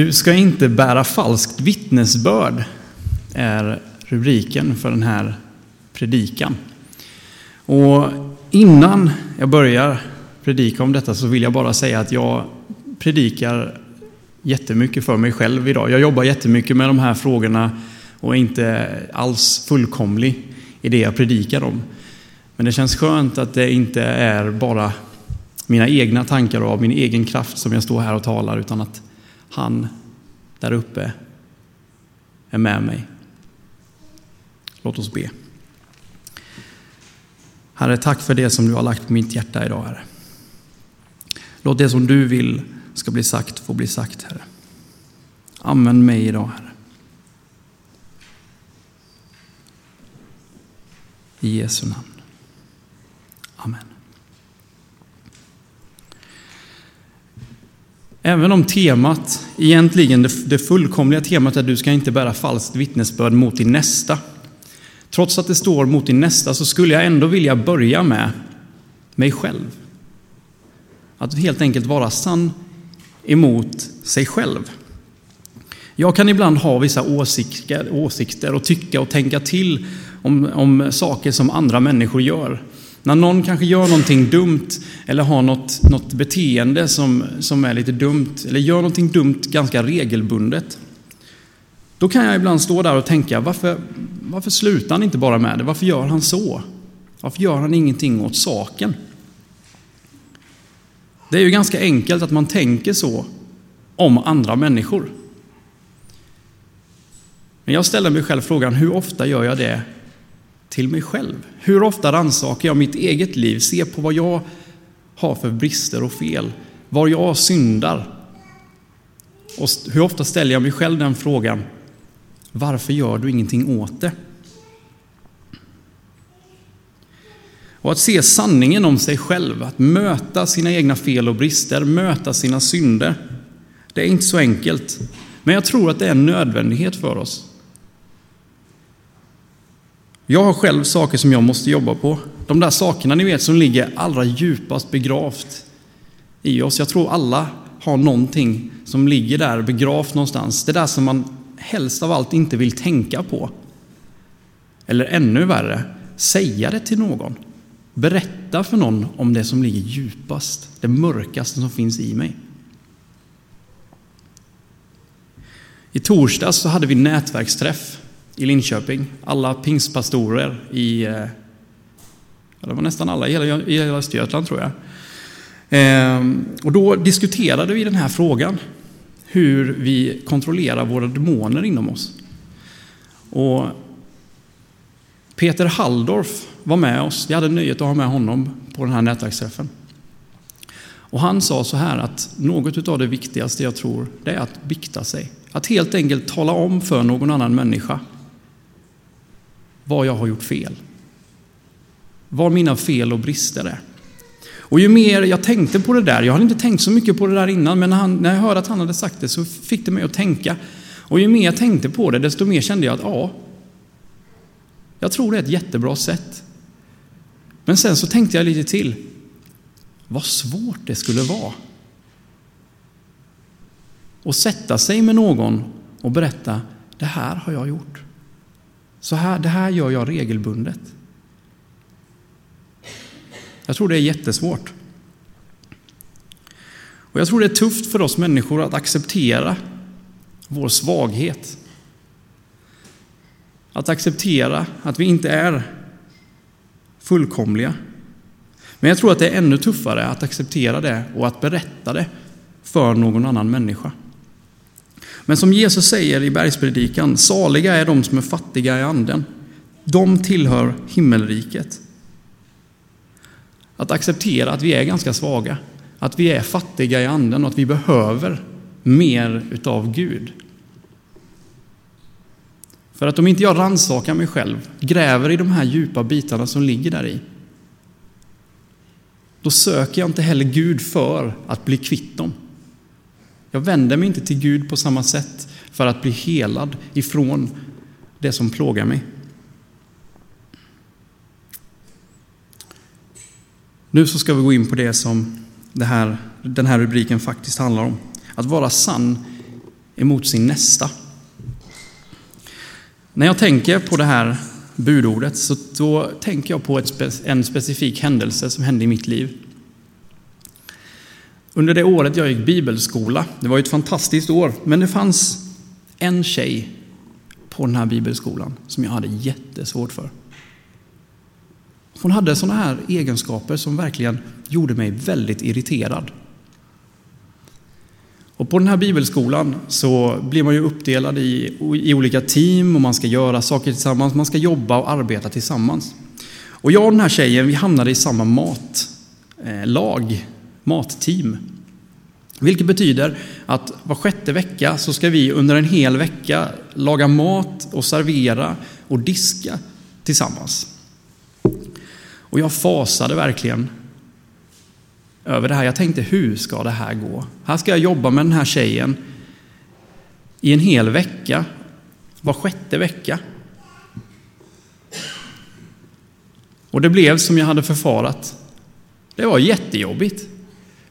Du ska inte bära falskt vittnesbörd, är rubriken för den här predikan. Och innan jag börjar predika om detta så vill jag bara säga att jag predikar jättemycket för mig själv idag. Jag jobbar jättemycket med de här frågorna och är inte alls fullkomlig i det jag predikar om. Men det känns skönt att det inte är bara mina egna tankar och av min egen kraft som jag står här och talar, utan att han där uppe är med mig. Låt oss be. Herre, tack för det som du har lagt på mitt hjärta idag, Herre. Låt det som du vill ska bli sagt få bli sagt, Herre. Använd mig idag, Herre. I Jesu namn. Amen. Även om temat, egentligen det fullkomliga temat är att du ska inte bära falskt vittnesbörd mot din nästa. Trots att det står mot din nästa så skulle jag ändå vilja börja med mig själv. Att helt enkelt vara sann emot sig själv. Jag kan ibland ha vissa åsikter, åsikter och tycka och tänka till om, om saker som andra människor gör. När någon kanske gör någonting dumt eller har något, något beteende som, som är lite dumt, eller gör någonting dumt ganska regelbundet. Då kan jag ibland stå där och tänka, varför, varför slutar han inte bara med det? Varför gör han så? Varför gör han ingenting åt saken? Det är ju ganska enkelt att man tänker så om andra människor. Men jag ställer mig själv frågan, hur ofta gör jag det till mig själv? Hur ofta rannsakar jag mitt eget liv, ser på vad jag har för brister och fel, var jag syndar? Och hur ofta ställer jag mig själv den frågan, varför gör du ingenting åt det? Och att se sanningen om sig själv, att möta sina egna fel och brister, möta sina synder. Det är inte så enkelt, men jag tror att det är en nödvändighet för oss. Jag har själv saker som jag måste jobba på. De där sakerna ni vet som ligger allra djupast begravt i oss. Jag tror alla har någonting som ligger där begravt någonstans. Det där som man helst av allt inte vill tänka på. Eller ännu värre, säga det till någon. Berätta för någon om det som ligger djupast, det mörkaste som finns i mig. I torsdags så hade vi nätverksträff i Linköping. Alla pingstpastorer i, ja, det var nästan alla i hela, i hela Östergötland tror jag. Ehm, och då diskuterade vi den här frågan, hur vi kontrollerar våra demoner inom oss. Och Peter Halldorf var med oss, vi hade nöjet att ha med honom på den här nätverksträffen. Och han sa så här att något av det viktigaste jag tror, det är att bikta sig. Att helt enkelt tala om för någon annan människa vad jag har gjort fel. Var mina fel och brister är. Och ju mer jag tänkte på det där, jag hade inte tänkt så mycket på det där innan, men när, han, när jag hörde att han hade sagt det så fick det mig att tänka. Och ju mer jag tänkte på det, desto mer kände jag att ja, jag tror det är ett jättebra sätt. Men sen så tänkte jag lite till. Vad svårt det skulle vara. Att sätta sig med någon och berätta, det här har jag gjort. Så här, det här gör jag regelbundet. Jag tror det är jättesvårt. Och jag tror det är tufft för oss människor att acceptera vår svaghet. Att acceptera att vi inte är fullkomliga. Men jag tror att det är ännu tuffare att acceptera det och att berätta det för någon annan människa. Men som Jesus säger i bergspredikan, saliga är de som är fattiga i anden. De tillhör himmelriket. Att acceptera att vi är ganska svaga, att vi är fattiga i anden och att vi behöver mer utav Gud. För att om inte jag rannsakar mig själv, gräver i de här djupa bitarna som ligger där i, då söker jag inte heller Gud för att bli kvitt dem. Jag vänder mig inte till Gud på samma sätt för att bli helad ifrån det som plågar mig. Nu så ska vi gå in på det som det här, den här rubriken faktiskt handlar om. Att vara sann emot sin nästa. När jag tänker på det här budordet så då tänker jag på ett, en specifik händelse som hände i mitt liv. Under det året jag gick bibelskola, det var ett fantastiskt år, men det fanns en tjej på den här bibelskolan som jag hade jättesvårt för. Hon hade sådana här egenskaper som verkligen gjorde mig väldigt irriterad. Och på den här bibelskolan så blir man ju uppdelad i, i olika team och man ska göra saker tillsammans, man ska jobba och arbeta tillsammans. Och jag och den här tjejen, vi hamnade i samma matlag, eh, matteam. Vilket betyder att var sjätte vecka så ska vi under en hel vecka laga mat och servera och diska tillsammans. Och jag fasade verkligen över det här. Jag tänkte, hur ska det här gå? Här ska jag jobba med den här tjejen i en hel vecka, var sjätte vecka. Och det blev som jag hade förfarat. Det var jättejobbigt.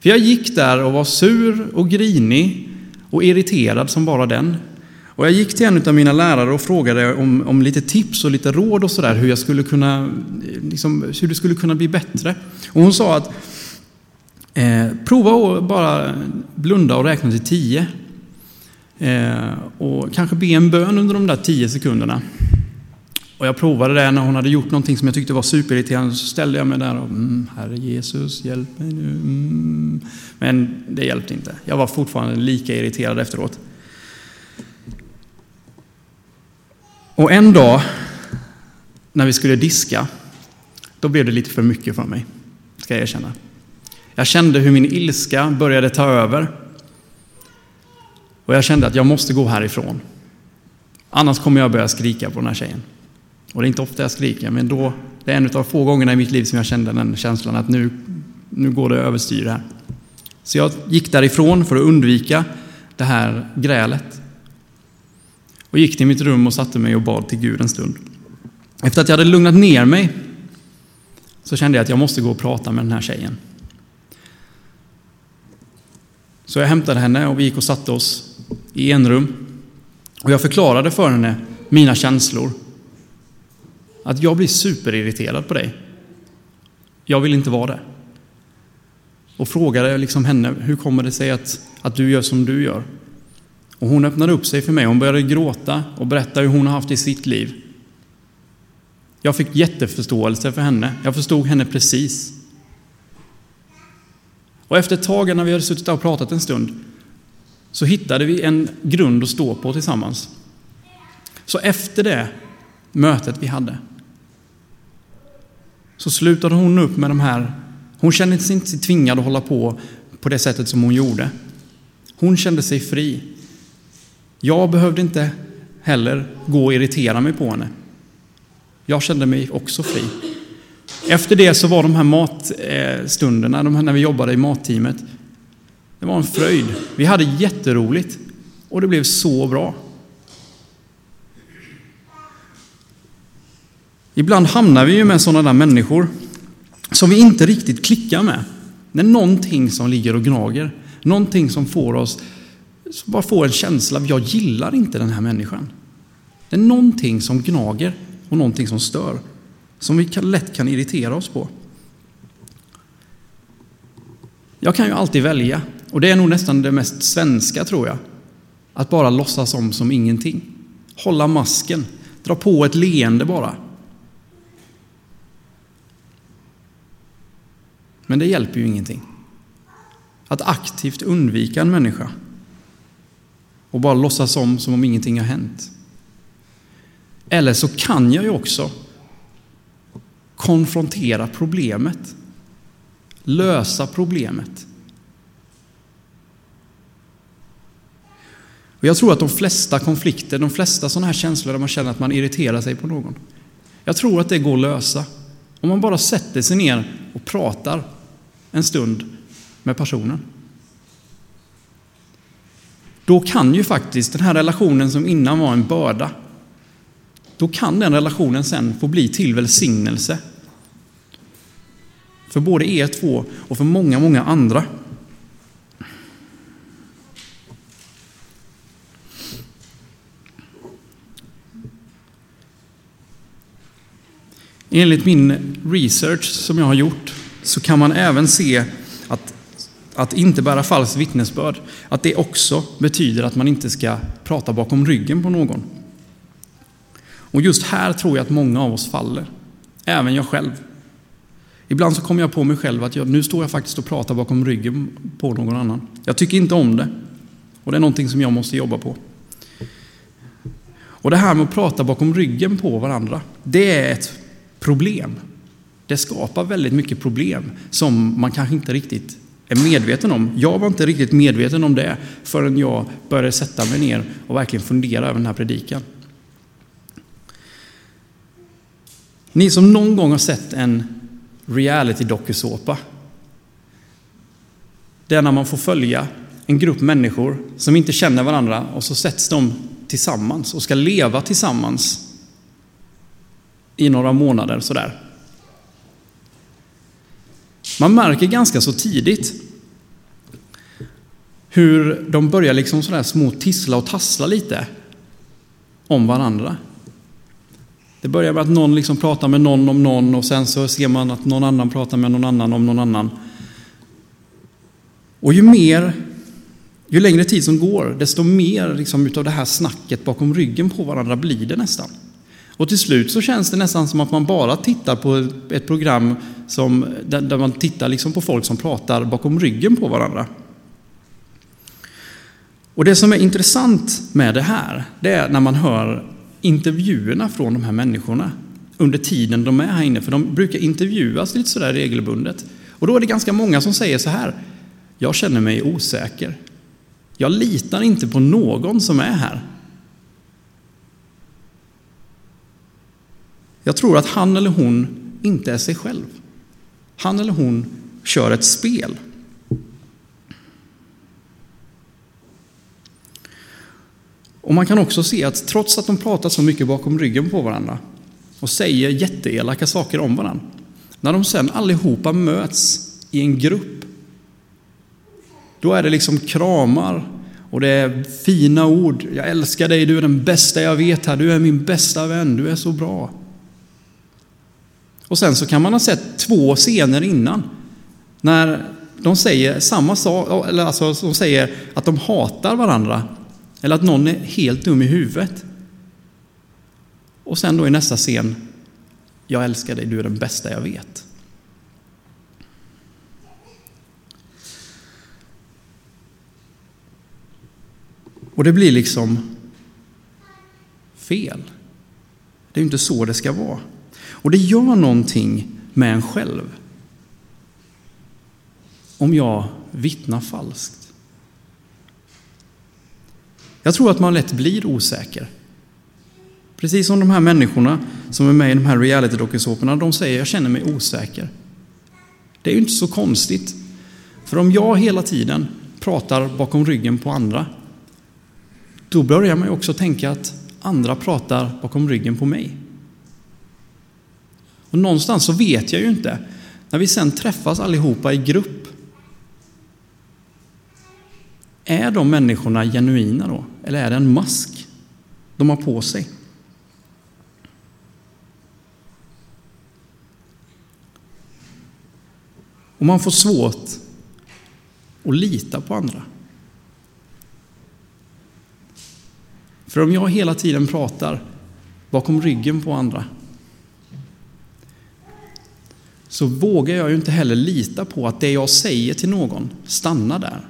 För jag gick där och var sur och grinig och irriterad som bara den. Och jag gick till en av mina lärare och frågade om, om lite tips och lite råd och sådär, hur jag skulle kunna, liksom, hur det skulle kunna bli bättre. Och hon sa att eh, prova att bara blunda och räkna till tio. Eh, och kanske be en bön under de där tio sekunderna. Och jag provade det när hon hade gjort någonting som jag tyckte var superirriterande. Så ställde jag mig där och mm, Herre Jesus, hjälp mig nu. Mm. Men det hjälpte inte. Jag var fortfarande lika irriterad efteråt. Och en dag när vi skulle diska, då blev det lite för mycket för mig, ska jag erkänna. Jag kände hur min ilska började ta över. Och jag kände att jag måste gå härifrån. Annars kommer jag börja skrika på den här tjejen. Och det är inte ofta jag skriker, men då, det är en av få gångerna i mitt liv som jag kände den känslan att nu, nu går det överstyr här. Så jag gick därifrån för att undvika det här grälet. Och gick till mitt rum och satte mig och bad till Gud en stund. Efter att jag hade lugnat ner mig så kände jag att jag måste gå och prata med den här tjejen. Så jag hämtade henne och vi gick och satte oss i en rum. Och jag förklarade för henne mina känslor att jag blir superirriterad på dig. Jag vill inte vara det. Och frågade liksom henne, hur kommer det sig att, att du gör som du gör? Och hon öppnade upp sig för mig. Hon började gråta och berätta hur hon har haft i sitt liv. Jag fick jätteförståelse för henne. Jag förstod henne precis. Och efter ett tag, när vi hade suttit och pratat en stund, så hittade vi en grund att stå på tillsammans. Så efter det mötet vi hade så slutade hon upp med de här, hon kände sig inte tvingad att hålla på på det sättet som hon gjorde. Hon kände sig fri. Jag behövde inte heller gå och irritera mig på henne. Jag kände mig också fri. Efter det så var de här matstunderna, de här när vi jobbade i matteamet, det var en fröjd. Vi hade jätteroligt och det blev så bra. Ibland hamnar vi ju med sådana där människor som vi inte riktigt klickar med. Det är någonting som ligger och gnager. Någonting som får oss, som bara får en känsla av jag gillar inte den här människan. Det är någonting som gnager och någonting som stör. Som vi lätt kan irritera oss på. Jag kan ju alltid välja, och det är nog nästan det mest svenska tror jag. Att bara låtsas om som ingenting. Hålla masken, dra på ett leende bara. Men det hjälper ju ingenting. Att aktivt undvika en människa och bara låtsas om som om ingenting har hänt. Eller så kan jag ju också konfrontera problemet, lösa problemet. Och jag tror att de flesta konflikter, de flesta sådana här känslor där man känner att man irriterar sig på någon, jag tror att det går att lösa om man bara sätter sig ner och pratar en stund med personen. Då kan ju faktiskt den här relationen som innan var en börda, då kan den relationen sen få bli till välsignelse för både er två och för många, många andra. Enligt min research som jag har gjort så kan man även se att, att inte bära falskt vittnesbörd, att det också betyder att man inte ska prata bakom ryggen på någon. Och just här tror jag att många av oss faller, även jag själv. Ibland så kommer jag på mig själv att jag, nu står jag faktiskt och pratar bakom ryggen på någon annan. Jag tycker inte om det. Och det är någonting som jag måste jobba på. Och det här med att prata bakom ryggen på varandra, det är ett problem. Det skapar väldigt mycket problem som man kanske inte riktigt är medveten om. Jag var inte riktigt medveten om det förrän jag började sätta mig ner och verkligen fundera över den här predikan. Ni som någon gång har sett en reality-dokusåpa. Det är när man får följa en grupp människor som inte känner varandra och så sätts de tillsammans och ska leva tillsammans i några månader sådär. Man märker ganska så tidigt hur de börjar liksom sådär små tissla och tassla lite om varandra. Det börjar med att någon liksom pratar med någon om någon och sen så ser man att någon annan pratar med någon annan om någon annan. Och ju mer, ju längre tid som går, desto mer liksom utav det här snacket bakom ryggen på varandra blir det nästan. Och till slut så känns det nästan som att man bara tittar på ett program som, där, man tittar liksom på folk som pratar bakom ryggen på varandra. Och det som är intressant med det här, det är när man hör intervjuerna från de här människorna under tiden de är här inne, för de brukar intervjuas lite sådär regelbundet. Och då är det ganska många som säger så här, jag känner mig osäker. Jag litar inte på någon som är här. Jag tror att han eller hon inte är sig själv. Han eller hon kör ett spel. Och man kan också se att trots att de pratar så mycket bakom ryggen på varandra och säger jätteelaka saker om varandra, när de sen allihopa möts i en grupp, då är det liksom kramar och det är fina ord. Jag älskar dig, du är den bästa jag vet här, du är min bästa vän, du är så bra. Och sen så kan man ha sett två scener innan, när de säger samma sak, eller alltså de säger att de hatar varandra eller att någon är helt dum i huvudet. Och sen då i nästa scen, jag älskar dig, du är den bästa jag vet. Och det blir liksom fel. Det är inte så det ska vara. Och det gör någonting med en själv. Om jag vittnar falskt. Jag tror att man lätt blir osäker. Precis som de här människorna som är med i de här reality-dokusåporna, de säger jag känner mig osäker. Det är ju inte så konstigt. För om jag hela tiden pratar bakom ryggen på andra, då börjar man ju också tänka att andra pratar bakom ryggen på mig. Och någonstans så vet jag ju inte, när vi sen träffas allihopa i grupp, är de människorna genuina då? Eller är det en mask de har på sig? Och man får svårt att lita på andra. För om jag hela tiden pratar bakom ryggen på andra så vågar jag ju inte heller lita på att det jag säger till någon stannar där.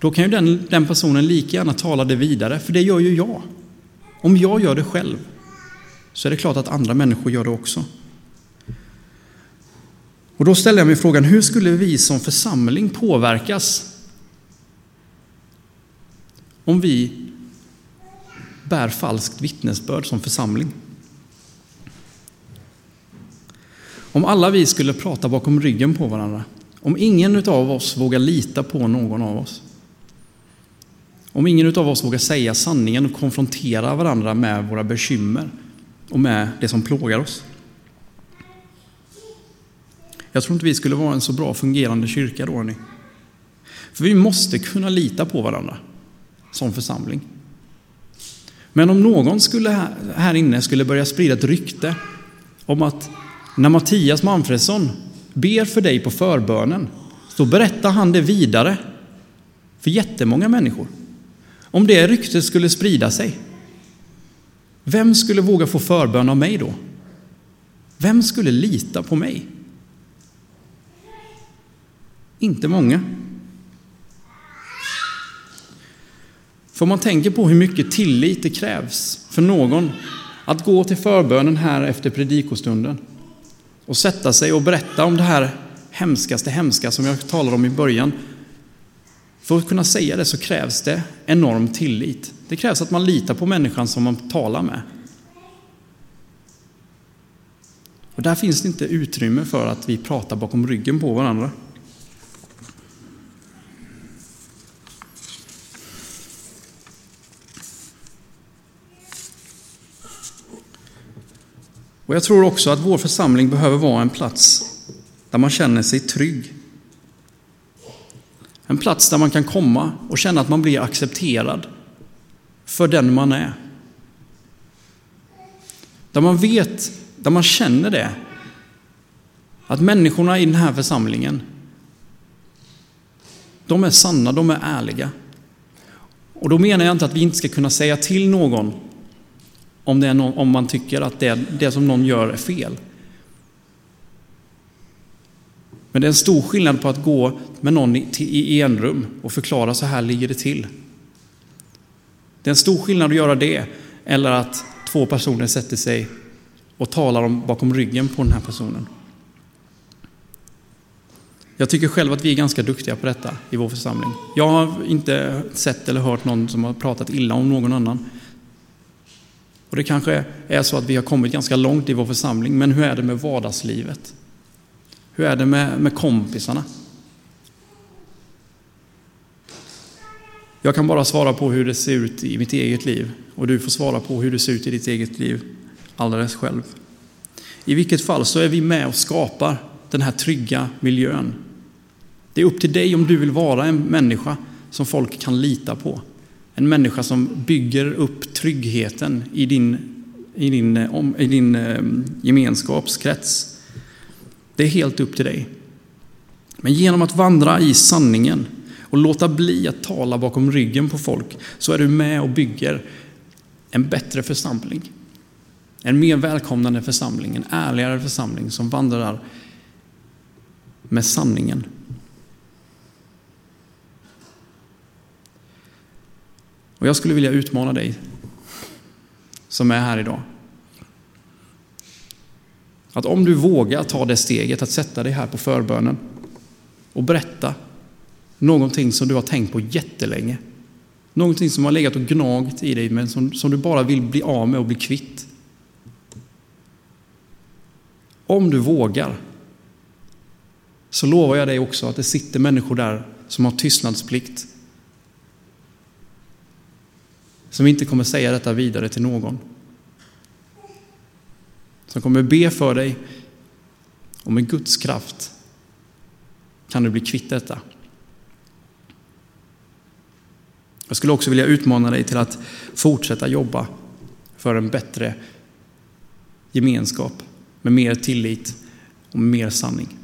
Då kan ju den, den personen lika gärna tala det vidare, för det gör ju jag. Om jag gör det själv så är det klart att andra människor gör det också. Och då ställer jag mig frågan, hur skulle vi som församling påverkas om vi bär falskt vittnesbörd som församling? Om alla vi skulle prata bakom ryggen på varandra, om ingen av oss vågar lita på någon av oss, om ingen av oss vågar säga sanningen och konfrontera varandra med våra bekymmer och med det som plågar oss. Jag tror inte vi skulle vara en så bra fungerande kyrka då. ni. För vi måste kunna lita på varandra som församling. Men om någon skulle här inne skulle börja sprida ett rykte om att när Mattias Manfredsson ber för dig på förbönen, så berättar han det vidare för jättemånga människor. Om det ryktet skulle sprida sig, vem skulle våga få förbön av mig då? Vem skulle lita på mig? Inte många. För man tänker på hur mycket tillit det krävs för någon att gå till förbönen här efter predikostunden och sätta sig och berätta om det här hemskaste hemska som jag talade om i början. För att kunna säga det så krävs det enorm tillit. Det krävs att man litar på människan som man talar med. Och där finns det inte utrymme för att vi pratar bakom ryggen på varandra. Och jag tror också att vår församling behöver vara en plats där man känner sig trygg. En plats där man kan komma och känna att man blir accepterad för den man är. Där man vet, där man känner det, att människorna i den här församlingen, de är sanna, de är ärliga. Och då menar jag inte att vi inte ska kunna säga till någon om, det är någon, om man tycker att det, det som någon gör är fel. Men det är en stor skillnad på att gå med någon i, i enrum och förklara så här ligger det till. Det är en stor skillnad att göra det eller att två personer sätter sig och talar om bakom ryggen på den här personen. Jag tycker själv att vi är ganska duktiga på detta i vår församling. Jag har inte sett eller hört någon som har pratat illa om någon annan. Och det kanske är så att vi har kommit ganska långt i vår församling, men hur är det med vardagslivet? Hur är det med, med kompisarna? Jag kan bara svara på hur det ser ut i mitt eget liv och du får svara på hur det ser ut i ditt eget liv alldeles själv. I vilket fall så är vi med och skapar den här trygga miljön. Det är upp till dig om du vill vara en människa som folk kan lita på. En människa som bygger upp tryggheten i din, i din, i din eh, gemenskapskrets. Det är helt upp till dig. Men genom att vandra i sanningen och låta bli att tala bakom ryggen på folk så är du med och bygger en bättre församling. En mer välkomnande församling, en ärligare församling som vandrar med sanningen. Och jag skulle vilja utmana dig som är här idag. Att om du vågar ta det steget att sätta dig här på förbönen och berätta någonting som du har tänkt på jättelänge. Någonting som har legat och gnagt i dig men som, som du bara vill bli av med och bli kvitt. Om du vågar så lovar jag dig också att det sitter människor där som har tystnadsplikt som inte kommer säga detta vidare till någon. Som kommer be för dig och med Guds kraft kan du bli kvitt detta. Jag skulle också vilja utmana dig till att fortsätta jobba för en bättre gemenskap med mer tillit och mer sanning.